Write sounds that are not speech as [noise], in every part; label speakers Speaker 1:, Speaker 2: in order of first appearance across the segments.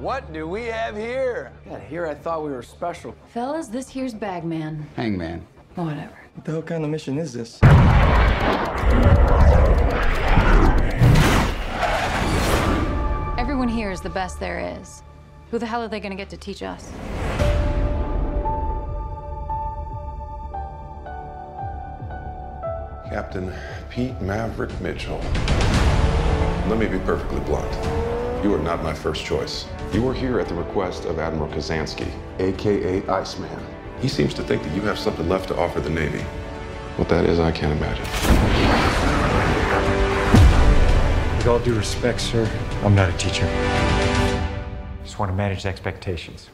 Speaker 1: What do we have here?
Speaker 2: Yeah, here I thought we were special.
Speaker 3: Fellas, this here's Bagman.
Speaker 2: Hangman.
Speaker 3: Whatever.
Speaker 4: What the hell kind of mission is this?
Speaker 3: Everyone here is the best there is. Who the hell are they gonna get to teach us?
Speaker 5: Captain Pete Maverick Mitchell. Let me be perfectly blunt. You are not my first choice. You are here at the request of Admiral Kazansky, aka Iceman. He seems to think that you have something left to offer the Navy. What that is, I can't imagine.
Speaker 6: With all due respect, sir, I'm not a teacher. Just want to manage expectations.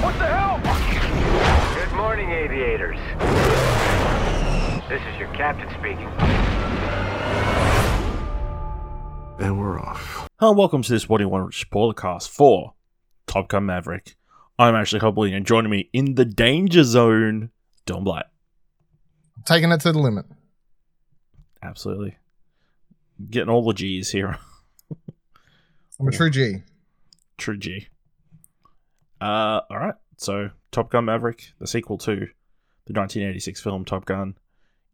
Speaker 6: What the hell?
Speaker 7: Good morning, aviators. This is your captain speaking.
Speaker 5: And we're off.
Speaker 8: Hello, and welcome to this What Do You Want spoiler cast for Top Gun Maverick. I'm Ashley Hobley, and joining me in the danger zone, Don Black.
Speaker 9: taking it to the limit.
Speaker 8: Absolutely. Getting all the G's here.
Speaker 9: I'm a true G.
Speaker 8: True G. Uh, all right. So, Top Gun Maverick, the sequel to the 1986 film Top Gun,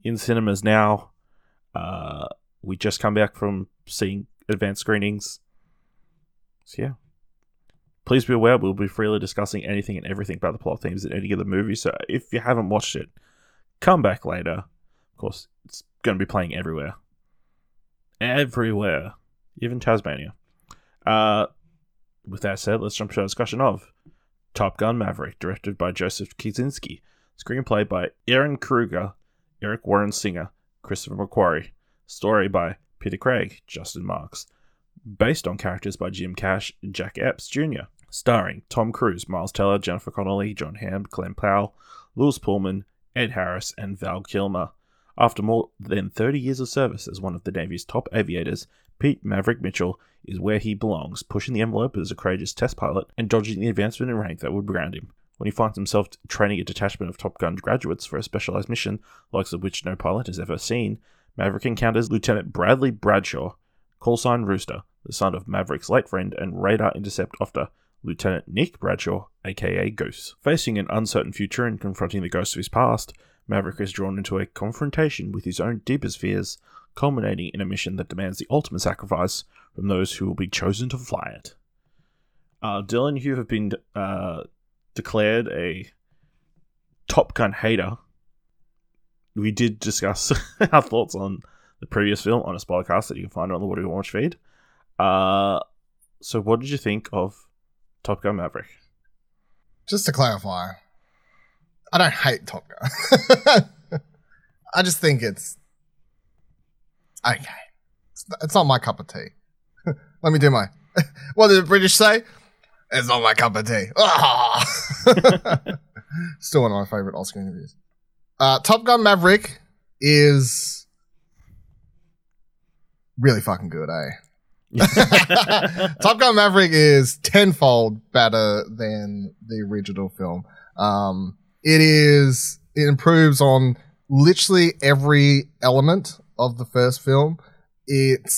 Speaker 8: in cinemas now. Uh, we just come back from seeing advanced screenings. So, yeah. Please be aware we'll be freely discussing anything and everything about the plot themes in any of the movies. So, if you haven't watched it, come back later. Of course, it's going to be playing everywhere. Everywhere. Even Tasmania. Uh, with that said, let's jump to our discussion of Top Gun Maverick, directed by Joseph Kosinski, screenplay by Ehren Kruger, Eric Warren Singer, Christopher McQuarrie, story by Peter Craig, Justin Marks, based on characters by Jim Cash, Jack Epps Jr., starring Tom Cruise, Miles Teller, Jennifer Connelly, Jon Hamm, Glen Powell, Lewis Pullman, Ed Harris, and Val Kilmer. After more than 30 years of service as one of the Navy's top aviators, Pete Maverick Mitchell is where he belongs, pushing the envelope as a courageous test pilot and dodging the advancement in rank that would ground him. When he finds himself training a detachment of Top Gun graduates for a specialized mission, likes of which no pilot has ever seen, Maverick encounters Lieutenant Bradley Bradshaw, call sign Rooster, the son of Maverick's late friend and radar intercept officer Lieutenant Nick Bradshaw, aka Goose. Facing an uncertain future and confronting the ghosts of his past, Maverick is drawn into a confrontation with his own deepest fears, culminating in a mission that demands the ultimate sacrifice from those who will be chosen to fly it. Uh, Dylan, you have been uh, declared a Top Gun hater. We did discuss [laughs] our thoughts on the previous film on a spoilercast that you can find on the What Do You Watch feed. Uh, so, what did you think of Top Gun Maverick?
Speaker 9: Just to clarify, I don't hate Top Gun. [laughs] I just think it's okay. It's not, my cup of tea. [laughs] Let me do my. what did the British say? It's not my cup of tea. Ah! Still one of my favorite Oscar interviews. Uh, Top Gun Maverick is really fucking good, eh? [laughs] Top Gun Maverick is tenfold better than the original film. Um, it is it improves on literally every element of the first film. It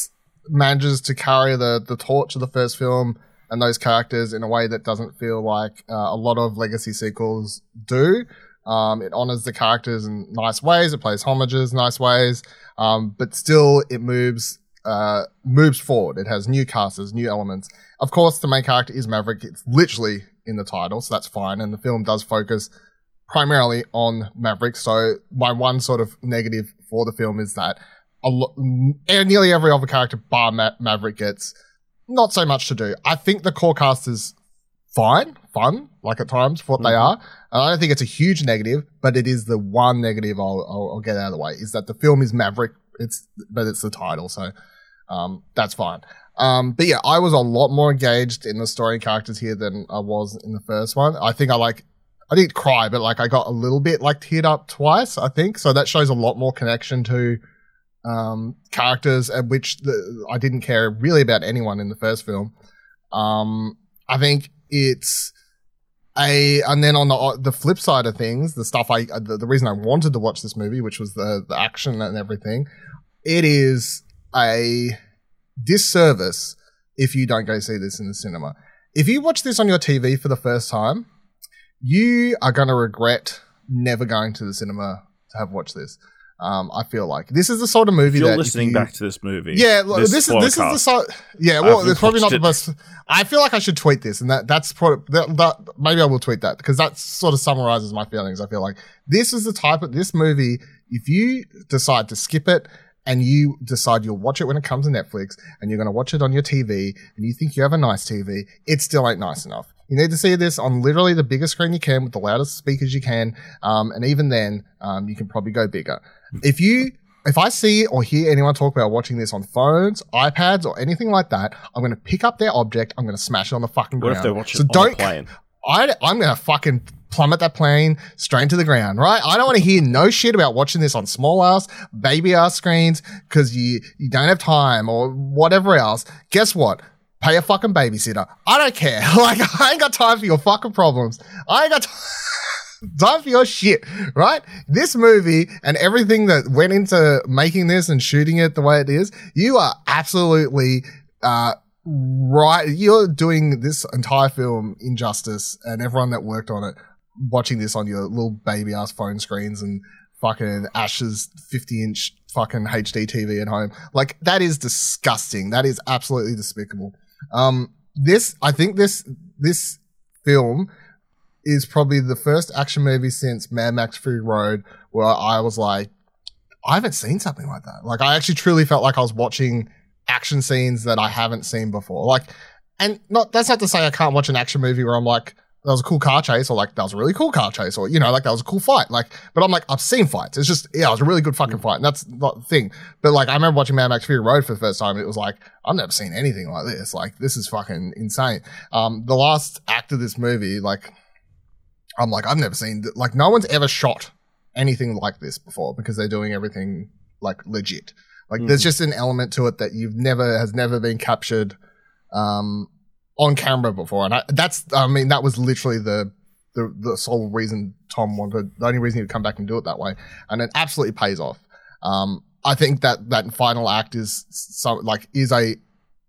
Speaker 9: manages to carry the the torch of the first film and those characters in a way that doesn't feel like uh, a lot of legacy sequels do. Um, it honors the characters in nice ways. It plays homages nice ways, um, but still it moves uh, moves forward. It has new casters, new elements. Of course, the main character is Maverick. It's literally in the title, so that's fine. And the film does focus primarily on Maverick. So my one sort of negative for the film is that a lo- nearly every other character bar Ma- Maverick gets not so much to do. I think the core cast is fine, fun, like at times for what they are. I don't think it's a huge negative, but it is the one negative I'll, I'll, I'll get out of the way is that the film is Maverick. It's but it's the title, so um, that's fine. Um, but yeah, I was a lot more engaged in the story and characters here than I was in the first one. I think I like, I didn't cry, but like I got a little bit like teared up twice, I think. So that shows a lot more connection to um, characters at which the, I didn't care really about anyone in the first film. Um, I think it's a, and then on the uh, the flip side of things, the stuff I, uh, the, the reason I wanted to watch this movie, which was the the action and everything, it is a disservice if you don't go see this in the cinema. If you watch this on your TV for the first time, you are going to regret never going to the cinema to have watched this. Um, I feel like this is the sort of movie
Speaker 8: If you're
Speaker 9: that
Speaker 8: listening
Speaker 9: you-
Speaker 8: back to this movie,
Speaker 9: yeah, look, this, is this is the sort. Yeah, well, it's probably not the best. I feel like I should tweet this, and that that's probably that, that maybe I will tweet that because that sort of summarizes my feelings. I feel like this is the type of this movie. If you decide to skip it and you decide you'll watch it when it comes to Netflix, and you're going to watch it on your TV, and you think you have a nice TV, it still ain't nice enough. You need to see this on literally the biggest screen you can with the loudest speakers you can, um, and even then, um, you can probably go bigger. If you if I see or hear anyone talk about watching this on phones, iPads, or anything like that, I'm going to pick up their object. I'm going to smash it on the fucking
Speaker 8: What
Speaker 9: ground.
Speaker 8: if they watch
Speaker 9: so
Speaker 8: on
Speaker 9: don't,
Speaker 8: plane?
Speaker 9: I, I'm going to fucking plummet that plane straight into the ground, right? I don't want to hear no shit about watching this on small ass, baby ass screens because you, you don't have time or whatever else. Guess what? Pay a fucking babysitter. I don't care. [laughs] Like, I ain't got time for your fucking problems. I ain't got time. [laughs] time for your shit, right? This movie and everything that went into making this and shooting it the way it is, you are absolutely uh, right. You're doing this entire film injustice, and everyone that worked on it, watching this on your little baby ass phone screens and fucking Ash's 50 inch fucking HD TV at home. Like, that is disgusting. That is absolutely despicable. Um, this, I think this, this film is probably the first action movie since Mad Max Fury Road where I was like, I haven't seen something like that. Like, I actually truly felt like I was watching action scenes that I haven't seen before. Like, and not that's not to say I can't watch an action movie where I'm like, that was a cool car chase, or like that was a really cool car chase, or you know, like that was a cool fight. Like, but I'm like, I've seen fights. It's just yeah, it was a really good fucking fight, and that's not the thing. But like, I remember watching Mad Max Fury Road for the first time. And it was like, I've never seen anything like this. Like, this is fucking insane. Um, the last act of this movie, like, I'm like, I've never seen like no one's ever shot anything like this before because they're doing everything like legit. Like, there's just an element to it that you've never has never been captured um, on camera before, and I, that's I mean that was literally the, the the sole reason Tom wanted the only reason he would come back and do it that way, and it absolutely pays off. Um, I think that that final act is so like is a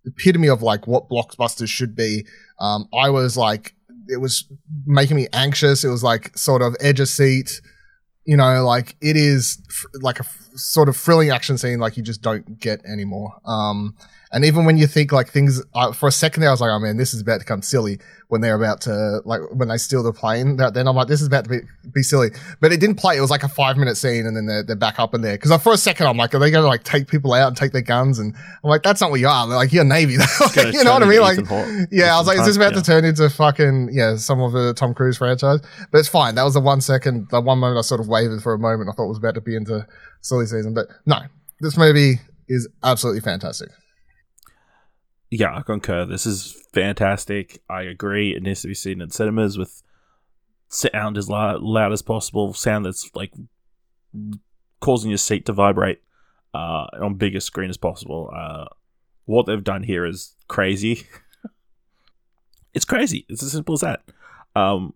Speaker 9: epitome of like what blockbusters should be. Um, I was like it was making me anxious. It was like sort of edge of seat. You know, like it is fr- like a f- sort of thrilling action scene like you just don't get anymore. Um, and even when you think like things, uh, for a second there, I was like, oh man, this is about to come silly when they're about to, like, when they steal the plane. That, then I'm like, this is about to be, be silly. But it didn't play. It was like a five minute scene and then they're, they're back up in there. Cause for a second, I'm like, are they going to like take people out and take their guns? And I'm like, that's not what you are. They're like, you're Navy. [laughs] Like, you know what I mean? Like, yeah, I was like, is this about
Speaker 8: Yeah.
Speaker 9: to turn into fucking, yeah, some of the Tom Cruise franchise? But it's fine. That was the one second, the one moment I sort of wavered for a moment. I thought it was about to be into silly season. But no, this movie is absolutely fantastic.
Speaker 8: Yeah, I concur. This is fantastic. I agree. It needs to be seen in cinemas with sound as loud, loud as possible. Sound that's like causing your seat to vibrate uh, on biggest screen as possible. Uh, what they've done here is crazy. [laughs] it's crazy. It's as simple as that. Um,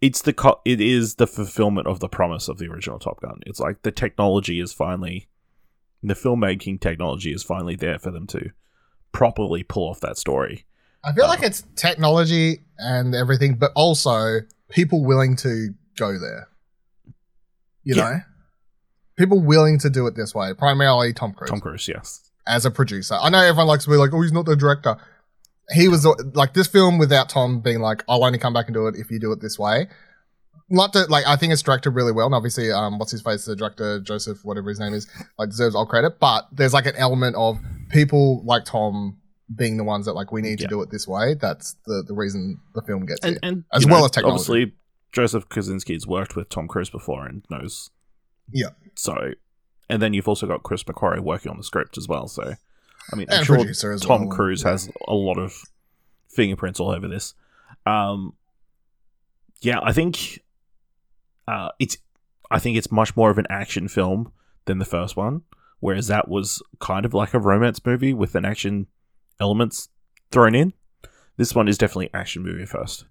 Speaker 8: it's the co- it is the fulfillment of the promise of the original Top Gun. It's like the technology is finally the filmmaking technology is finally there for them to properly pull off that story.
Speaker 9: I feel like it's technology and everything, but also people willing to go there. You
Speaker 8: Yeah.
Speaker 9: know? People willing to do it this way, primarily Tom Cruise.
Speaker 8: Tom Cruise, yes.
Speaker 9: as a producer. I know everyone likes to be like, oh, he's not the director. He was like this film without Tom being like, I'll only come back and do it if you do it this way. Not to like, I think it's directed really well, and obviously, um, what's his face, the director Joseph, whatever his name is, like deserves all credit. But there's like an element of people like Tom being the ones that like we need to
Speaker 8: Yeah.
Speaker 9: do it this way. That's the the reason the film gets
Speaker 8: And,
Speaker 9: here.
Speaker 8: and
Speaker 9: as well
Speaker 8: know,
Speaker 9: as technology.
Speaker 8: Obviously, Joseph Kosinski's worked with Tom Cruise before and knows.
Speaker 9: Yeah.
Speaker 8: So, and then you've also got Chris McQuarrie working on the script as well. So, I mean, I'm
Speaker 9: And
Speaker 8: sure Tom
Speaker 9: well,
Speaker 8: Cruise
Speaker 9: yeah.
Speaker 8: has a lot of fingerprints all over this. Um, yeah, I think uh, it's. I think it's much more of an action film than the first one, whereas that was kind of like a romance movie with an action elements thrown in. This one is definitely action movie first.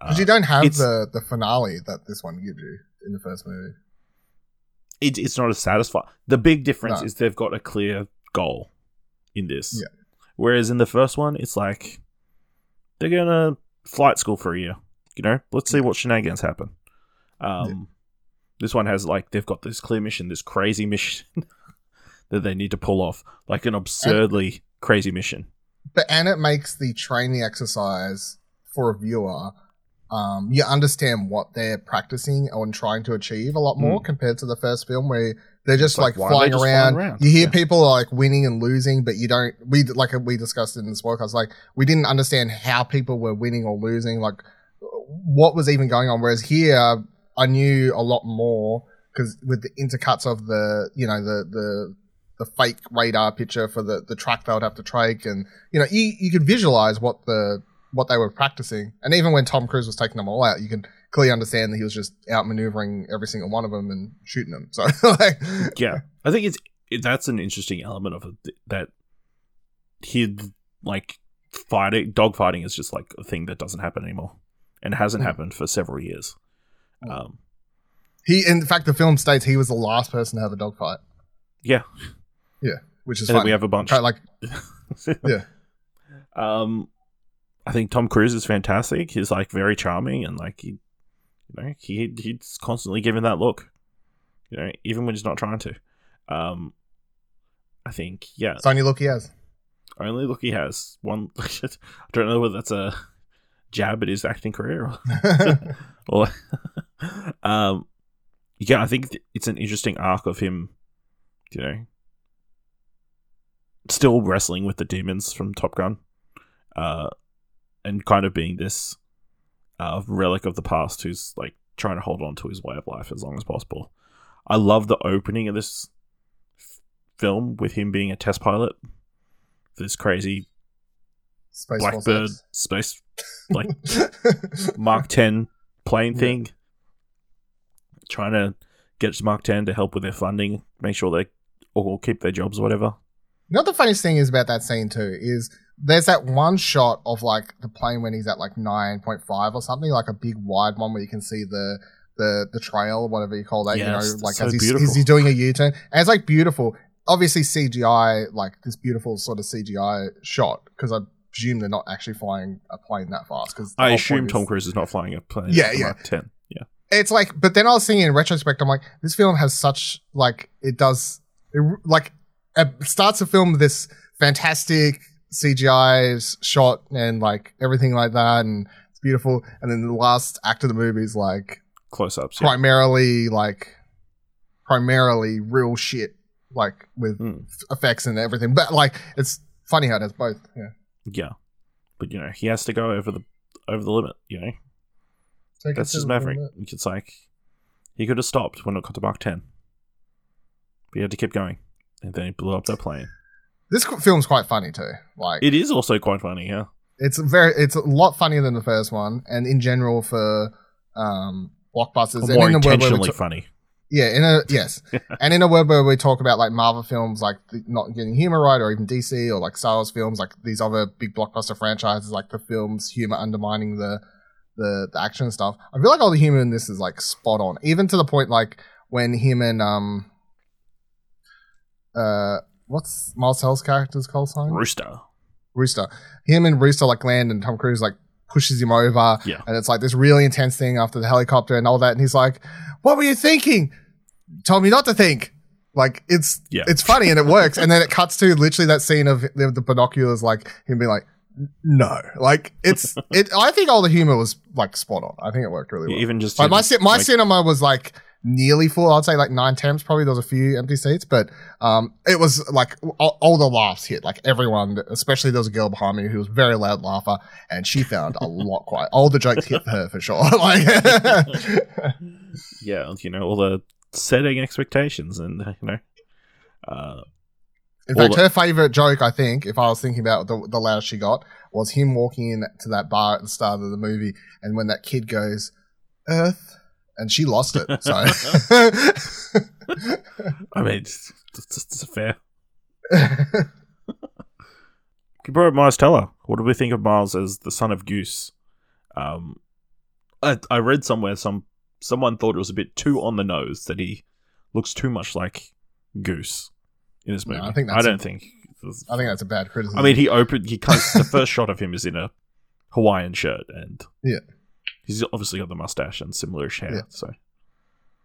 Speaker 9: Because
Speaker 8: Uh,
Speaker 9: you don't have the the finale that this one gives you in the first movie.
Speaker 8: it, it's not as satisfying. The big difference
Speaker 9: No.
Speaker 8: is they've got a clear goal in this.
Speaker 9: Yeah.
Speaker 8: Whereas in the first one, it's like they're gonna flight school for a year. You know, let's see what shenanigans happen. Um, this one has like they've got this clear mission, this crazy mission [laughs] that they need to pull off, like an absurdly crazy mission.
Speaker 9: but and it makes the training exercise for a viewer um you understand what they're practicing and trying to achieve a lot more compared to the first film where they're just
Speaker 8: like,
Speaker 9: like,
Speaker 8: are they
Speaker 9: flying,
Speaker 8: just
Speaker 9: around.
Speaker 8: flying around?
Speaker 9: you hear
Speaker 8: Yeah.
Speaker 9: people like winning and losing but you don't we like we discussed in this podcast like we didn't understand how people were winning or losing like what was even going on whereas here i knew a lot more because with the intercuts of the you know the the the fake radar picture for the, the track they would have to take and you know you, you could visualize what the what they were practicing and even when tom cruise was taking them all out you can clearly understand that he was just out maneuvering every single one of them and shooting them so [laughs] like
Speaker 8: yeah, I think it's it, that's an interesting element of it that he like fighting dog fighting is just like a thing that doesn't happen anymore and hasn't
Speaker 9: Mm.
Speaker 8: happened for several years. Um,
Speaker 9: he in fact the film states he was the last person to have a dog fight.
Speaker 8: yeah,
Speaker 9: yeah which is
Speaker 8: and we have a bunch.
Speaker 9: Kind like [laughs] yeah
Speaker 8: Um, I think Tom Cruise is fantastic. He's like very charming and like he, you know, he he's constantly giving that look, you know, even when he's not trying to. Um, I think yeah,
Speaker 9: it's the only look he has
Speaker 8: only look he has one. [laughs] I don't know whether that's a jab at his acting career or, [laughs] or um, yeah, I think it's an interesting arc of him, you know, still wrestling with the demons from Top Gun, uh, and kind of being this uh, relic of the past who's like trying to hold on to his way of life as long as possible. I love the opening of this f- film with him being a test pilot. This crazy
Speaker 9: Space
Speaker 8: Blackbird space like [laughs] Mach 10 plane
Speaker 9: Yeah.
Speaker 8: thing. Trying to get Mach 10 to help with their funding, make sure they all keep their jobs or whatever.
Speaker 9: You know what the funniest thing is about that scene too is there's that one shot of like the plane when he's at like nine point five or something, like a big wide one where you can see the the the trail or whatever you call that.
Speaker 8: Yes,
Speaker 9: you know, like
Speaker 8: so
Speaker 9: as he's, as he's doing a U turn, and it's like beautiful. Obviously CGI, like this beautiful sort of CGI shot because I presume they're not actually flying a plane that fast. Because
Speaker 8: I assume Tom Cruise is not flying a plane.
Speaker 9: Yeah, yeah.
Speaker 8: 10. Yeah.
Speaker 9: it's like but then i was thinking in retrospect i'm like this film has such like it does it, like starts the film with this fantastic cgi shot and like everything like that and it's beautiful and then the last act of the movie is like
Speaker 8: Close ups. Yeah.
Speaker 9: primarily like primarily real shit like with
Speaker 8: Mm.
Speaker 9: effects and everything but like it's funny how it has both yeah
Speaker 8: yeah. But, you know, he has to go over the over the limit, you know? That's just Maverick.
Speaker 9: limit.
Speaker 8: It's like, he could have stopped when it got to Mach 10. But he had to keep going. And then he blew up that plane.
Speaker 9: this film's quite funny too like
Speaker 8: It is also quite funny, yeah.
Speaker 9: it's very it's a lot funnier than the first one and in general for um blockbusters
Speaker 8: Or
Speaker 9: and
Speaker 8: more
Speaker 9: in a world where
Speaker 8: intentionally
Speaker 9: talk-
Speaker 8: funny.
Speaker 9: yeah in a [laughs] yes and in a world where we talk about like marvel films like the, not getting humor right or even dc or like star wars films like these other big blockbuster franchises like the films humor undermining the the, the action stuff i feel like all the humor in this is like spot on even to the point like when him and um uh what's marcel's character's call sign
Speaker 8: Rooster.
Speaker 9: Rooster. Him and Rooster like land and Tom Cruise like pushes him over.
Speaker 8: Yeah.
Speaker 9: And it's like this really intense thing after the helicopter and all that. And he's like, What were you thinking? Told me not to think. Like it's
Speaker 8: Yeah.
Speaker 9: it's funny and it works. and then it cuts to literally that scene of the, the binoculars, like him being like, no, like it's [laughs] it. I think all the humor was like spot on. I think it worked really well.
Speaker 8: Even just
Speaker 9: Like my my
Speaker 8: like-
Speaker 9: cinema was like nearly full. I'd say like nine temps. Probably there was a few empty seats, but um, it was like all, all the laughs hit. Like everyone, especially there was a girl behind me who was very loud laugher, and she found a [laughs] lot quiet. All the jokes hit her for sure. [laughs] like,
Speaker 8: yeah, you know, all the setting expectations and, you know, uh,
Speaker 9: in fact,
Speaker 8: the-
Speaker 9: her favorite joke, I think, if I was thinking about the, the loudest she got, was him walking in to that bar at the start of the movie, and when that kid goes, "Earth," and she lost it. [laughs] So.
Speaker 8: I mean, it's, it's, it's fair. [laughs] You brought Miles Teller. What do we think of Miles as the son of Goose? Um, I, I read somewhere some someone thought it was a bit too on the nose that he looks too much like Goose in this
Speaker 9: No,
Speaker 8: movie.
Speaker 9: I think
Speaker 8: I don't
Speaker 9: a-
Speaker 8: think
Speaker 9: I think that's a bad criticism.
Speaker 8: I mean, he opened. He the first [laughs] shot of him is in a Hawaiian shirt, and
Speaker 9: Yeah.
Speaker 8: He's obviously got the mustache and similarish hair.
Speaker 9: Yeah.
Speaker 8: So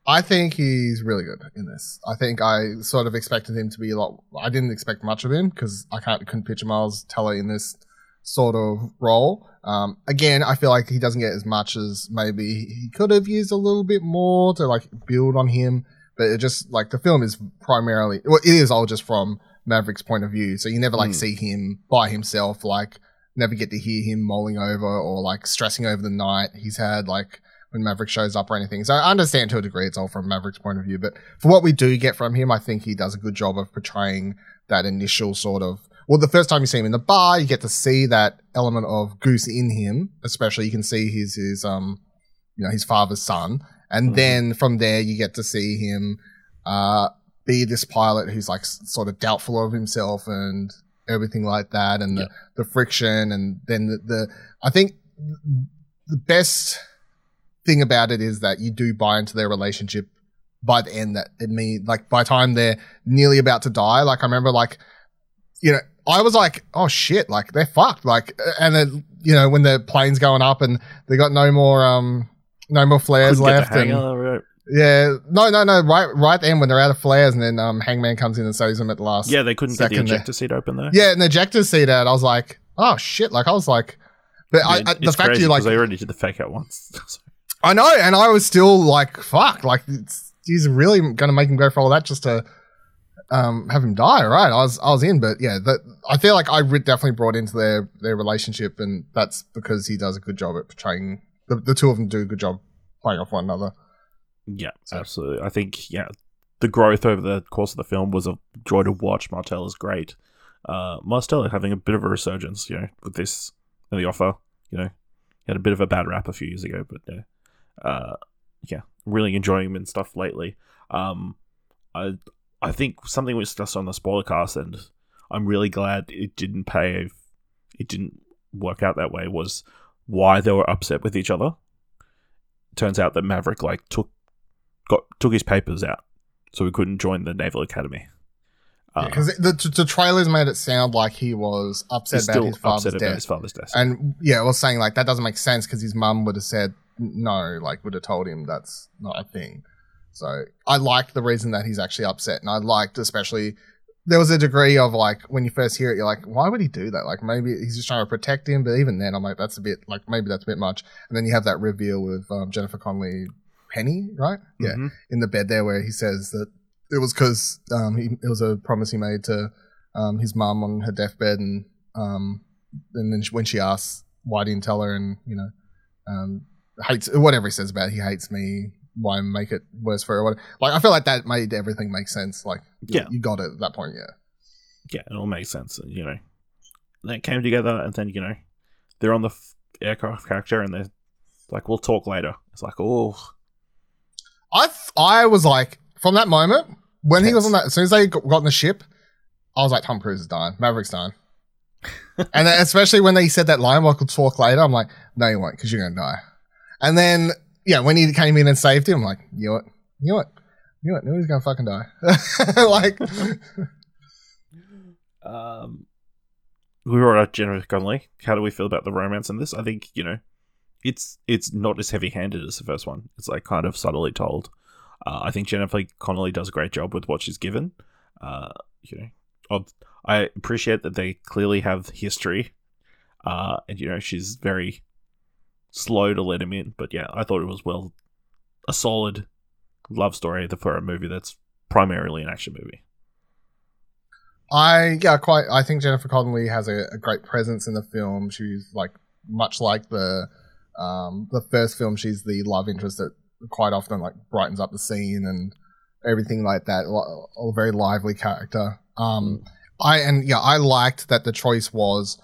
Speaker 9: I think he's really good in this. I think I sort of expected him to be a lot. I didn't expect much of him because I can't couldn't picture Miles Teller in this sort of role. Um, again, I feel like he doesn't get as much as maybe he could have used a little bit more to like build on him. But it just like the film is primarily well, it is all just from Maverick's point of view. So you never like
Speaker 8: Hmm.
Speaker 9: see him by himself. Like never get to hear him mulling over or like stressing over the night he's had. Like when Maverick shows up or anything. So I understand to a degree it's all from Maverick's point of view, but for what we do get from him, I think he does a good job of portraying that initial sort of. Well, the first time you see him in the bar, you get to see that element of Goose in him. Especially, you can see his his um, you know, his father's son, and
Speaker 8: Mhm.
Speaker 9: then from there you get to see him uh be this pilot who's like sort of doubtful of himself and everything like that, and
Speaker 8: Yeah.
Speaker 9: the, the friction, and then the, the I think the best thing about it is that you do buy into their relationship by the end that it mean like by the time they're nearly about to die like i remember like you know i was like oh shit like they're fucked like and then you know when the plane's going up and they got no more um no more flares
Speaker 8: Couldn't
Speaker 9: left and? Yeah no no no right right then when they're out of flares and then um hangman comes in and saves them at the last
Speaker 8: Yeah, they couldn't get the
Speaker 9: second there.
Speaker 8: ejector seat open there.
Speaker 9: yeah and the ejector seat out i was like oh shit like i was like but I, I, the
Speaker 8: it's
Speaker 9: fact
Speaker 8: crazy
Speaker 9: you like
Speaker 8: 'cause they already did the fake out once. [laughs]
Speaker 9: I know, and I was still like, "Fuck!" Like, it's, he's really going to make him go for all that just to um, have him die, right? I was, I was in, but yeah, that I feel like I re- definitely brought into their their relationship, and that's because he does a good job at portraying the, the two of them do a good job playing off one another.
Speaker 8: Yeah, absolutely. I think yeah, the growth over the course of the film was a joy to watch. Martell is great. Uh, Martell having a bit of a resurgence, you know, with this and the offer. You know, he had a bit of a bad rap a few years ago, but yeah, uh, yeah, really enjoying him and stuff lately. Um, I I think something we discussed on the spoiler cast, and I'm really glad it didn't pay. It didn't work out that way. Was why they were upset with each other. Turns out that Maverick like took got took his papers out, so he couldn't join the Naval Academy. Uh,
Speaker 9: Because the, the, the trailers made it sound like he was upset about his father's
Speaker 8: upset
Speaker 9: death.
Speaker 8: about his father's death.
Speaker 9: And yeah, I was saying like that doesn't make sense because his mum would have said no, like would have told him that's not a thing. So I liked the reason that he's actually upset, and I liked especially there was a degree of like when you first hear it, you're like, why would he do that? Like maybe he's just trying to protect him, but even then, I'm like, that's a bit like maybe that's a bit much. And then you have that reveal with um, Jennifer Connelly, Penny, right? Yeah,
Speaker 8: Mhm.
Speaker 9: in the bed there where he says that it was because um, he, it was a promise he made to um, his mum on her deathbed, and um, and then when she asks why didn't tell her, and you know, um, hates whatever he says about it, he hates me. Why make it worse for her? Like I feel like that made everything make sense. Like you-
Speaker 8: Yeah.
Speaker 9: you got it at that point. Yeah,
Speaker 8: yeah, it all makes sense. You know, they came together, and then you know, they're on the f- aircraft character, and they're like, "We'll talk later." It's like, oh,
Speaker 9: I th- I was like from that moment when he was on that. As soon as they got in the ship, I was like, Tom Cruise is dying. Maverick's dying. [laughs] and then especially when they said that line, "We'll talk later," I'm like, no, you won't, because you're gonna die. And then yeah, when he came in and saved him, I'm like, you know what, you know what, you know what, knew he was gonna fucking die. [laughs] like,
Speaker 8: um, we were at Jennifer Connelly. How do we feel about the romance in this? I think you know, it's it's not as heavy handed as the first one. It's like kind of subtly told. Uh, I think Jennifer Connelly does a great job with what she's given. Uh, you know, of, I appreciate that they clearly have history, uh, and you know she's very slow to let him in. But yeah, I thought it was well a solid love story for a movie that's primarily an action movie.
Speaker 9: I yeah, quite. I think Jennifer Connelly has a, a great presence in the film. She's like much like the um, the first film. She's the love interest that quite often like brightens up the scene and everything like that. A very lively character. Um, I and yeah, I liked that the choice was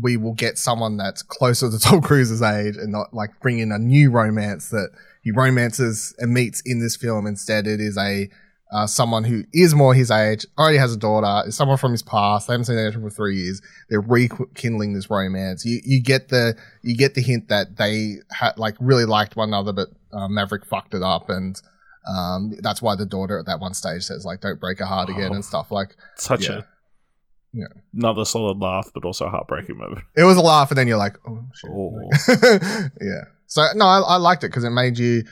Speaker 9: we will get someone that's closer to [laughs] Tom Cruise's age and not like bring in a new romance that he romances and meets in this film. Instead, it is a uh, someone who is more his age, already has a daughter, is someone from his past. They haven't seen each other for three years. They're rekindling this romance. You you get the you get the hint that they had like really liked one another, but uh, Maverick fucked it up, and um, that's why the daughter at that one stage says like, "Don't break her heart again"
Speaker 8: Oh.
Speaker 9: and stuff like.
Speaker 8: Such
Speaker 9: Yeah.
Speaker 8: a
Speaker 9: Yeah.
Speaker 8: Another solid laugh, but also a heartbreaking moment.
Speaker 9: It was a laugh, and then you're like, oh shit.
Speaker 8: Oh. [laughs]
Speaker 9: yeah. So no, I, I liked it because it made you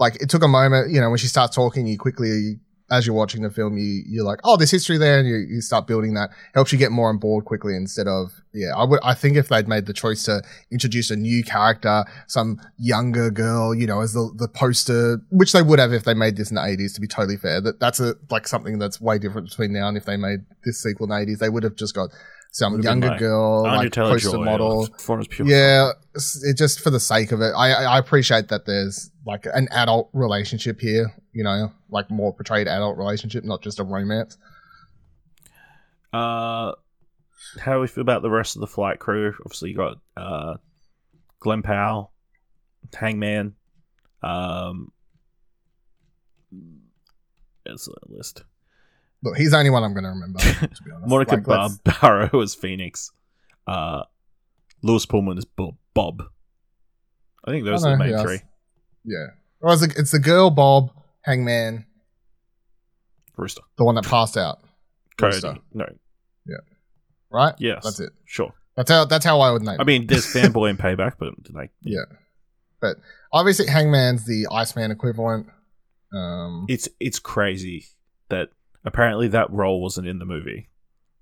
Speaker 9: like it took a moment. You know, when she starts talking, you quickly as you're watching the film, you you're like, oh, there's history there, and you, you start building that. Helps you get more on board quickly instead of yeah. I would I think if they'd made the choice to introduce a new character, some younger girl, you know, as the the poster, which they would have if they made this in the 80s. To be totally fair, that that's a like something that's way different between now and if they made this sequel in the 80s, they would have just got some younger girl
Speaker 8: Anya
Speaker 9: like poster model. Yeah, it just for the sake of it. I I I appreciate that there's like an adult relationship here, you know, like more portrayed adult relationship, not just a romance.
Speaker 8: Uh, how do we feel about the rest of the flight crew? Obviously, you got uh, Glen Powell, Hangman. Um, it's a list.
Speaker 9: Look, he's the only one I'm going to remember. To be [laughs] honest,
Speaker 8: Monica
Speaker 9: Like,
Speaker 8: Barbaro [laughs] as Phoenix. Uh, Lewis Pullman as Bob. Bob. I think those
Speaker 9: I
Speaker 8: are the main
Speaker 9: yes.
Speaker 8: three.
Speaker 9: Yeah, or it's, the- it's the girl Bob Hangman,
Speaker 8: Rooster.
Speaker 9: the one that passed out,
Speaker 8: Cody.
Speaker 9: Rooster.
Speaker 8: No. Yeah.
Speaker 9: Right?
Speaker 8: Yes.
Speaker 9: That's it.
Speaker 8: Sure.
Speaker 9: That's how that's how I would name.
Speaker 8: I mean, there's [laughs] Fanboy and Payback, but like,
Speaker 9: yeah, but obviously Hangman's the Iceman equivalent. Um,
Speaker 8: it's it's crazy that apparently that role wasn't in the movie.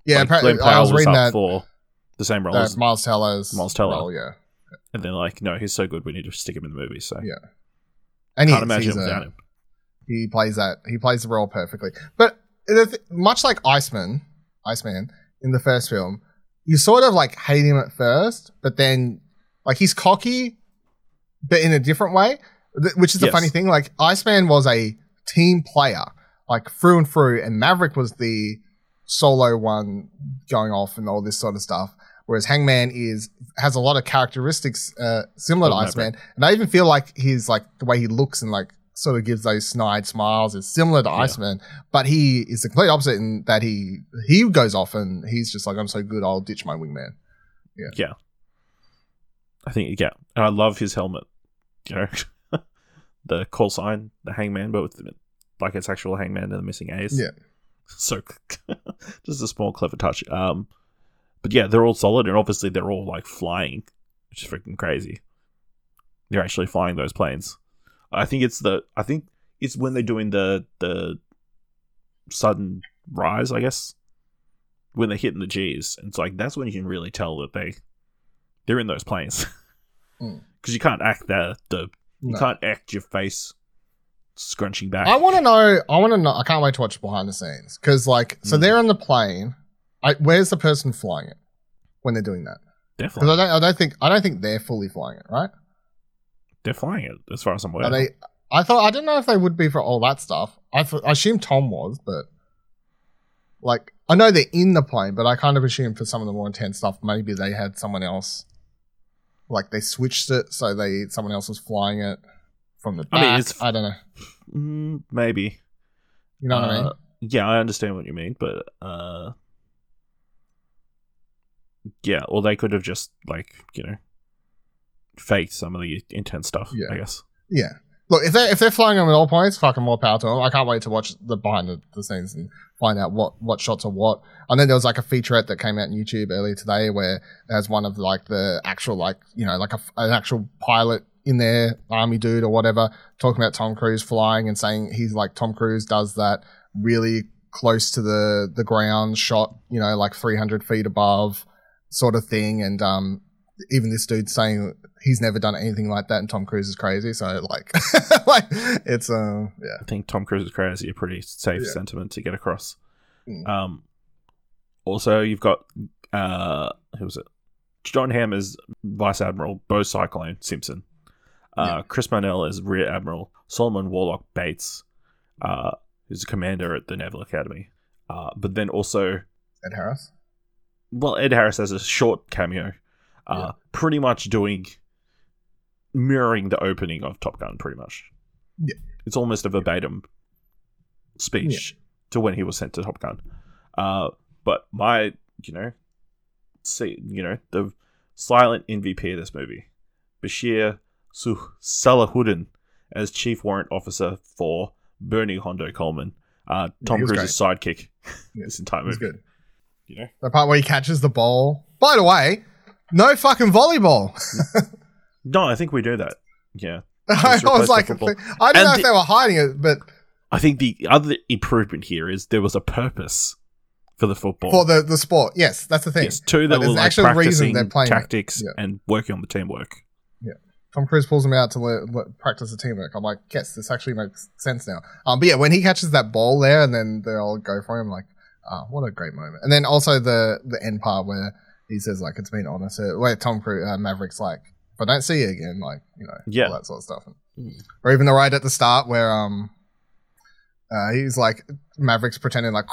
Speaker 9: yeah,
Speaker 8: Like,
Speaker 9: apparently I was
Speaker 8: was,
Speaker 9: reading that.
Speaker 8: for the same role as,
Speaker 9: Miles Teller's
Speaker 8: Miles Teller.
Speaker 9: role, yeah,
Speaker 8: and then like, no, he's so good, we need to stick him in the movie. So
Speaker 9: Yeah. and
Speaker 8: can't
Speaker 9: he,
Speaker 8: imagine
Speaker 9: he's
Speaker 8: it
Speaker 9: a-
Speaker 8: uh, him.
Speaker 9: He plays that. He plays the role perfectly. But th- much like Iceman, Iceman in the first film, you sort of like hate him at first, but then like he's cocky, but in a different way, th- which is the
Speaker 8: Yes.
Speaker 9: funny thing. Like Iceman was a team player, like through and through, and Maverick was the solo one going off and all this sort of stuff. Whereas Hangman is has a lot of characteristics uh, similar to Iceman, and I even feel like he's like the way he looks and like sort of gives those snide smiles is similar to Iceman, but he is the complete opposite in that he he goes off and he's just like I'm so good I'll ditch my wingman.
Speaker 8: Yeah, yeah, I think yeah, and I love his helmet. You know, [laughs] the call sign, the Hangman, but with the, like it's actual Hangman and the missing A's.
Speaker 9: Yeah. [laughs]
Speaker 8: so [laughs] just a small clever touch. Um, but yeah, they're all solid, and obviously they're all like flying, which is freaking crazy. They're actually flying those planes. I think it's the I think it's when they're doing the the sudden rise, I guess, when they're hitting the G's. And it's like that's when you can really tell that they they're in those planes because [laughs]
Speaker 9: Mm.
Speaker 8: you can't act the the you
Speaker 9: No.
Speaker 8: can't act your face scrunching back.
Speaker 9: I want to know. I want to know. I can't wait to watch behind the scenes because like so
Speaker 8: Mm.
Speaker 9: they're on the plane. I, where's the person flying it when they're doing that? Because
Speaker 8: Definitely,
Speaker 9: I don't. I don't think. I don't think they're fully flying it, right?
Speaker 8: they're flying it as far as I'm aware.
Speaker 9: Are they? I thought I didn't know if they would be for all that stuff. I thought, I assume Tom was, but like I know they're in the plane, but I kind of assume for some of the more intense stuff, maybe they had someone else. Like they switched it so they someone else was flying it from the back.
Speaker 8: I
Speaker 9: I
Speaker 8: mean, it's-
Speaker 9: I don't know.
Speaker 8: Mm, maybe.
Speaker 9: You know what I mean?
Speaker 8: Uh, Yeah, I understand what you mean, but uh, yeah, or they could have just like you know faked some of the intense stuff.
Speaker 9: Yeah.
Speaker 8: I guess.
Speaker 9: Yeah. Look, if they're if they're flying them at all points, fucking more power to them. I can't wait to watch the behind the, the scenes and find out what what shots are what. And then there was like a featurette that came out on YouTube earlier today where there's one of like the actual like you know like a, an actual pilot in there, army dude or whatever, talking about Tom Cruise flying and saying he's like Tom Cruise does that really close to the the ground shot, you know, like 300 feet above sort of thing. And um, even this dude saying he's never done anything like that, and Tom Cruise is crazy. So like, [laughs] like it's uh, yeah,
Speaker 8: I think Tom Cruise is crazy. A pretty safe
Speaker 9: Yeah.
Speaker 8: sentiment to get across.
Speaker 9: Mm.
Speaker 8: Um, also, you've got uh, who was it? Jon Hamm as Vice Admiral Beau Cyclone Simpson. Uh, Chris Monell as Rear Admiral Solomon Warlock Bates, uh, who's a commander at the Naval Academy. Uh, but then also,
Speaker 9: Ed Harris.
Speaker 8: well, Ed Harris has a short cameo, uh,
Speaker 9: Yeah.
Speaker 8: pretty much doing mirroring the opening of Top Gun. Pretty much,
Speaker 9: Yeah.
Speaker 8: it's almost a verbatim speech to when he was sent to Top Gun. Uh, but my, you know, see, you know, the silent MVP of this movie, Bashir Su- Salahuddin as Chief Warrant Officer for Bernie Hondo Coleman, uh, Tom
Speaker 9: he was
Speaker 8: Cruise's sidekick
Speaker 9: Yeah,
Speaker 8: this entire
Speaker 9: It was
Speaker 8: movie.
Speaker 9: good.
Speaker 8: you know.
Speaker 9: The part where he catches the ball. By the way, no fucking volleyball. [laughs]
Speaker 8: No, I think we do that. Yeah. [laughs]
Speaker 9: I was like. I didn't
Speaker 8: And
Speaker 9: know
Speaker 8: the-
Speaker 9: if they were hiding it, but
Speaker 8: I think the other improvement here is there was a purpose for the football.
Speaker 9: for the, the sport, yes, that's the thing.
Speaker 8: yes, two
Speaker 9: Like,
Speaker 8: that
Speaker 9: there's
Speaker 8: were
Speaker 9: an
Speaker 8: like
Speaker 9: reason
Speaker 8: practicing
Speaker 9: they're playing
Speaker 8: tactics
Speaker 9: Yeah.
Speaker 8: and working on the teamwork.
Speaker 9: Tom Cruise pulls him out to le- le- practice the teamwork. I'm like, yes, this actually makes sense now. Um, but yeah, when he catches that ball there, and then they all go for him, like, ah, what a great moment. And then also the the end part where he says like, it's been honest, uh, where Tom Cruise uh, Maverick's like, if I don't see you again, like, you know,
Speaker 8: Yeah.
Speaker 9: all that sort of stuff. Or even the right at the start where um, uh, he's like Maverick's pretending like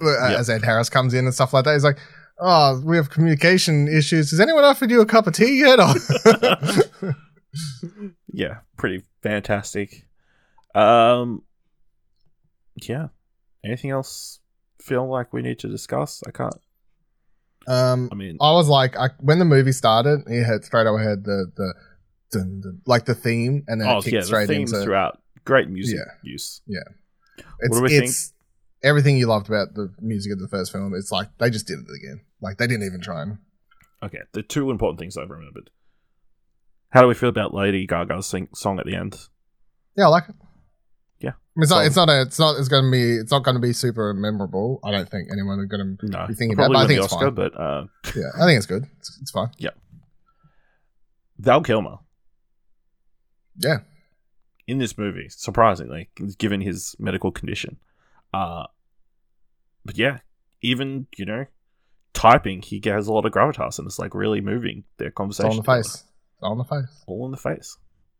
Speaker 9: [laughs] as Ed Harris comes in and stuff like that. He's like. Oh, we have communication issues. Has anyone offered you a cup of tea yet? [laughs] [laughs]
Speaker 8: Yeah, pretty fantastic. Um, yeah. Anything else feel like we need to discuss? I can't.
Speaker 9: Um,
Speaker 8: I mean,
Speaker 9: I was like, I, when the movie started, it had straight away had the the dun, dun, like the theme, and then
Speaker 8: oh
Speaker 9: it kicked
Speaker 8: yeah, the
Speaker 9: straight
Speaker 8: themes
Speaker 9: into
Speaker 8: throughout. Great music
Speaker 9: Yeah.
Speaker 8: use.
Speaker 9: Yeah, it's,
Speaker 8: do we think?
Speaker 9: it's everything you loved about the music of the first film. It's like they just did it again. Like they didn't even try and.
Speaker 8: Okay, the two important things I've remembered. How do we feel about Lady Gaga's sing- song at the end?
Speaker 9: Yeah, I like it.
Speaker 8: Yeah.
Speaker 9: I mean, it's not. It's not. A, it's not. It's going to be. It's not going to be super memorable. I don't think anyone is going to.
Speaker 8: No,
Speaker 9: Be thinking about it, but I think
Speaker 8: the
Speaker 9: it's
Speaker 8: Oscar,
Speaker 9: fine.
Speaker 8: but uh,
Speaker 9: Yeah, I think it's good. It's, it's fine. Yeah.
Speaker 8: Val Kilmer
Speaker 9: Yeah,
Speaker 8: in this movie, surprisingly, given his medical condition. Uh, but yeah, even you know, typing, he has a lot of gravitas, and it's like really moving their
Speaker 9: it's
Speaker 8: conversation.
Speaker 9: on the face. On the face.
Speaker 8: all in the face.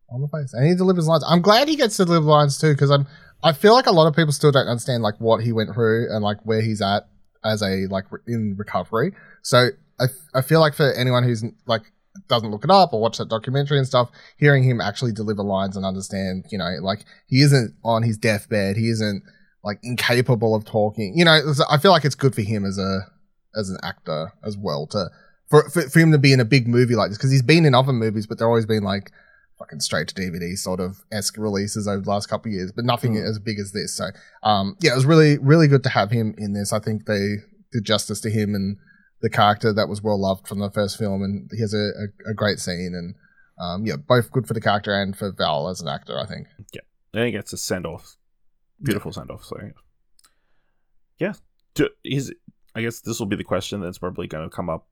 Speaker 9: on the face, and he delivers lines. I'm glad he gets to deliver lines too, because I'm. I feel like a lot of people still don't understand like what he went through and like where he's at as a like re- in recovery. So I, I feel like for anyone who's like doesn't look it up or watch that documentary and stuff, hearing him actually deliver lines and understand, you know, like he isn't on his deathbed, he isn't like incapable of talking. You know, I feel like it's good for him as a as an actor as well to for for, for him to be in a big movie like this because he's been in other movies, but they're always been like fucking straight to DVD sort of esque releases over the last couple of years, but nothing
Speaker 8: Mm.
Speaker 9: as big as this. So, um, yeah, it was really, really good to have him in this. I think they did justice to him and the character that was well loved from the first film, and he has a, a, a great scene and. Um, yeah, both good for the character and for Val as an actor, I think.
Speaker 8: Then he gets a send off, beautiful send off. So yeah, Do, is I guess this will be the question that's probably going to come up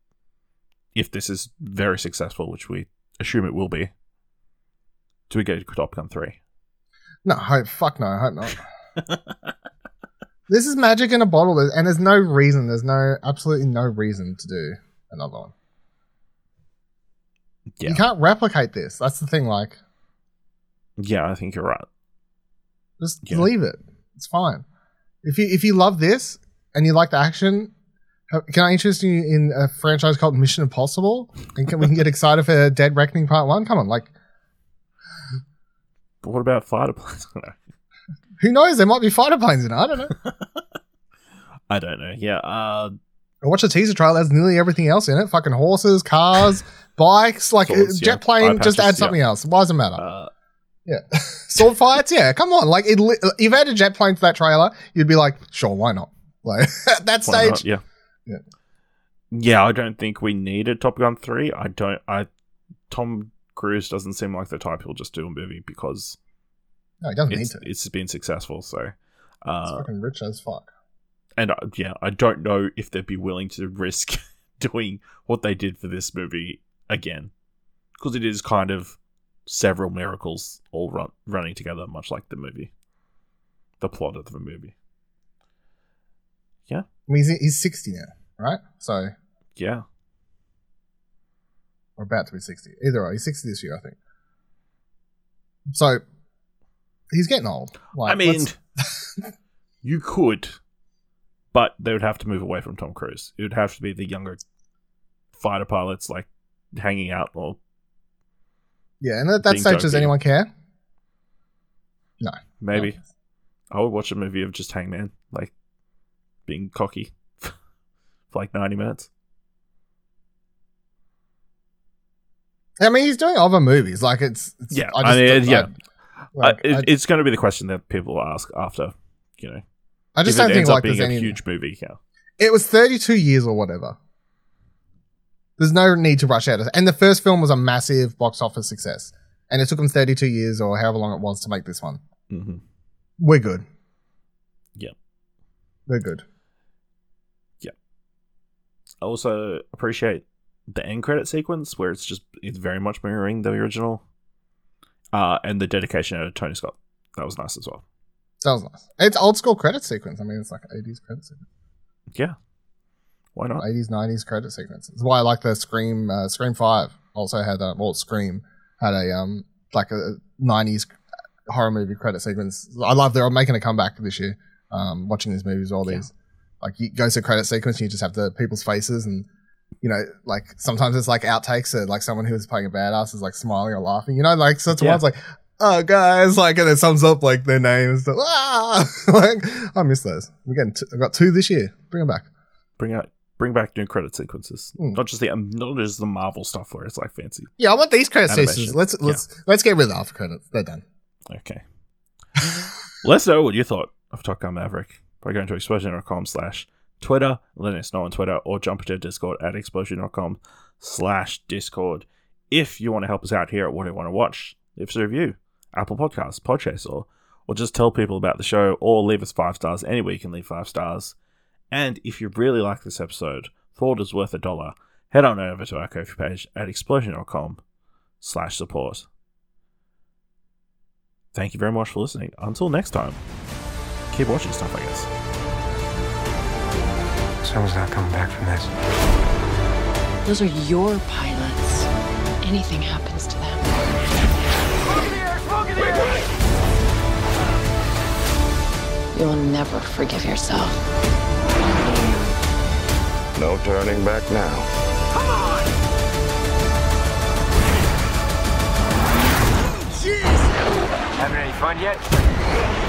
Speaker 8: if this is very successful, which we assume it will be. Do we go to Top Gun three?
Speaker 9: No, hope fuck no, I hope not. [laughs] this is magic in a bottle, and there's no reason. There's no absolutely no reason to do another one.
Speaker 8: Yeah,
Speaker 9: You can't replicate this. That's the thing. Like,
Speaker 8: yeah, I think you're right.
Speaker 9: just
Speaker 8: Yeah.
Speaker 9: leave it. It's fine. If you if you love this and you like the action, can I interest you in a franchise called Mission Impossible? And can we can get excited for Dead Reckoning Part One? Come on, like
Speaker 8: But what about fighter planes? [laughs]
Speaker 9: who knows? There might be fighter planes in it. I don't know. [laughs]
Speaker 8: I don't know. Yeah, uh,
Speaker 9: I watched the teaser trailer. There's nearly everything else in it. Fucking horses, cars, [laughs] bikes, like
Speaker 8: Swords,
Speaker 9: uh,
Speaker 8: yeah.
Speaker 9: jet plane.
Speaker 8: Eye
Speaker 9: Just add something else. Why does it matter?
Speaker 8: uh,
Speaker 9: yeah, sword fights. Yeah, come on. Like it, li- if you had a jet plane to that trailer, you'd be like, sure, why not? Like at that
Speaker 8: why
Speaker 9: stage,
Speaker 8: not? Yeah.
Speaker 9: Yeah.
Speaker 8: Yeah, I don't think we need a Top Gun three. I don't. I Tom Cruise doesn't seem like the type who'll just do a movie because
Speaker 9: no, he doesn't need to.
Speaker 8: it's been successful. So,
Speaker 9: He's
Speaker 8: uh,
Speaker 9: fucking rich as fuck.
Speaker 8: and uh, yeah, I don't know if they'd be willing to risk [laughs] doing what they did for this movie again, because it is kind of several miracles all run, running together, much like the movie, the plot of the movie.
Speaker 9: Yeah, I mean, he's, he's 60 now, right? So,
Speaker 8: Yeah,
Speaker 9: or about to be 60. Either way, he's 60 this year, I think. So, he's getting old. Like,
Speaker 8: I mean, [laughs] you could, but they would have to move away from Tom Cruise. It would have to be the younger fighter pilots, like hanging out or
Speaker 9: yeah, and at that stage, does anyone care? No.
Speaker 8: maybe.
Speaker 9: No.
Speaker 8: I would watch a movie of just Hangman, like being cocky for like ninety minutes.
Speaker 9: I mean, he's doing other movies. Like, it's. it's
Speaker 8: Yeah, I mean, yeah.
Speaker 9: like,
Speaker 8: I, it,
Speaker 9: I,
Speaker 8: it's going to be the question that people ask after, you know,
Speaker 9: I just don't think like
Speaker 8: being
Speaker 9: there's
Speaker 8: a
Speaker 9: any.
Speaker 8: huge movie. Yeah,
Speaker 9: it was 32 years or whatever. There's no need to rush out. And the first film was a massive box office success. And it took them 32 years or however long it was to make this one.
Speaker 8: hmm
Speaker 9: We're good.
Speaker 8: Yeah,
Speaker 9: We're good.
Speaker 8: I also appreciate the end credit sequence where it's just it's very much mirroring the original, uh, and the dedication of Tony Scott. That was nice as well.
Speaker 9: That was nice. It's old school credit sequence. I mean, it's like 80s credit sequence.
Speaker 8: Yeah, why not?
Speaker 9: 80s, 90s credit sequence. It's why I like the Scream, uh, Scream 5 also had a, well, Scream had a, um, like a 90s horror movie credit sequence. I love they're making a comeback this year, um, watching these movies, all these. Like, you go to credit sequence, and you just have the people's faces and, you know, like sometimes it's like outtakes, or like someone who was playing a badass is like smiling or laughing, you know, like so it's
Speaker 8: Yeah.
Speaker 9: one's like, oh guys, like, and it sums up like their names. [laughs] So, ah! like, I miss those. We're getting, t- I've got two this year. Bring them back.
Speaker 8: Bring out, bring back new credit sequences.
Speaker 9: Hmm.
Speaker 8: Not just the um, not just the Marvel stuff where it's like fancy.
Speaker 9: Yeah, I want these credit
Speaker 8: Animation.
Speaker 9: sequences. Let's let's let's get rid of the after credits. They're done.
Speaker 8: Okay. [laughs] Let us know what you thought of Top Gun Maverick by going to explosion.com slash Twitter, let us know on Twitter, or jump into Discord at explosion.com slash Discord. If you want to help us out here at What Do You Want to Watch, leave us a review, Apple Podcasts, Podchaser, or just tell people about the show, or leave us five stars. Anywhere you can leave five stars. And if you really like this episode, thought was worth a dollar, head on over to our Ko-fi page at explosion.com slash support. Thank you very much for listening. Until next time, keep watching stuff, I guess.
Speaker 6: Someone's not coming back from this.
Speaker 10: Those are your pilots. Anything happens to them. You'll never forgive yourself.
Speaker 5: No turning back now. Come on! Jeez!
Speaker 7: Having any fun yet?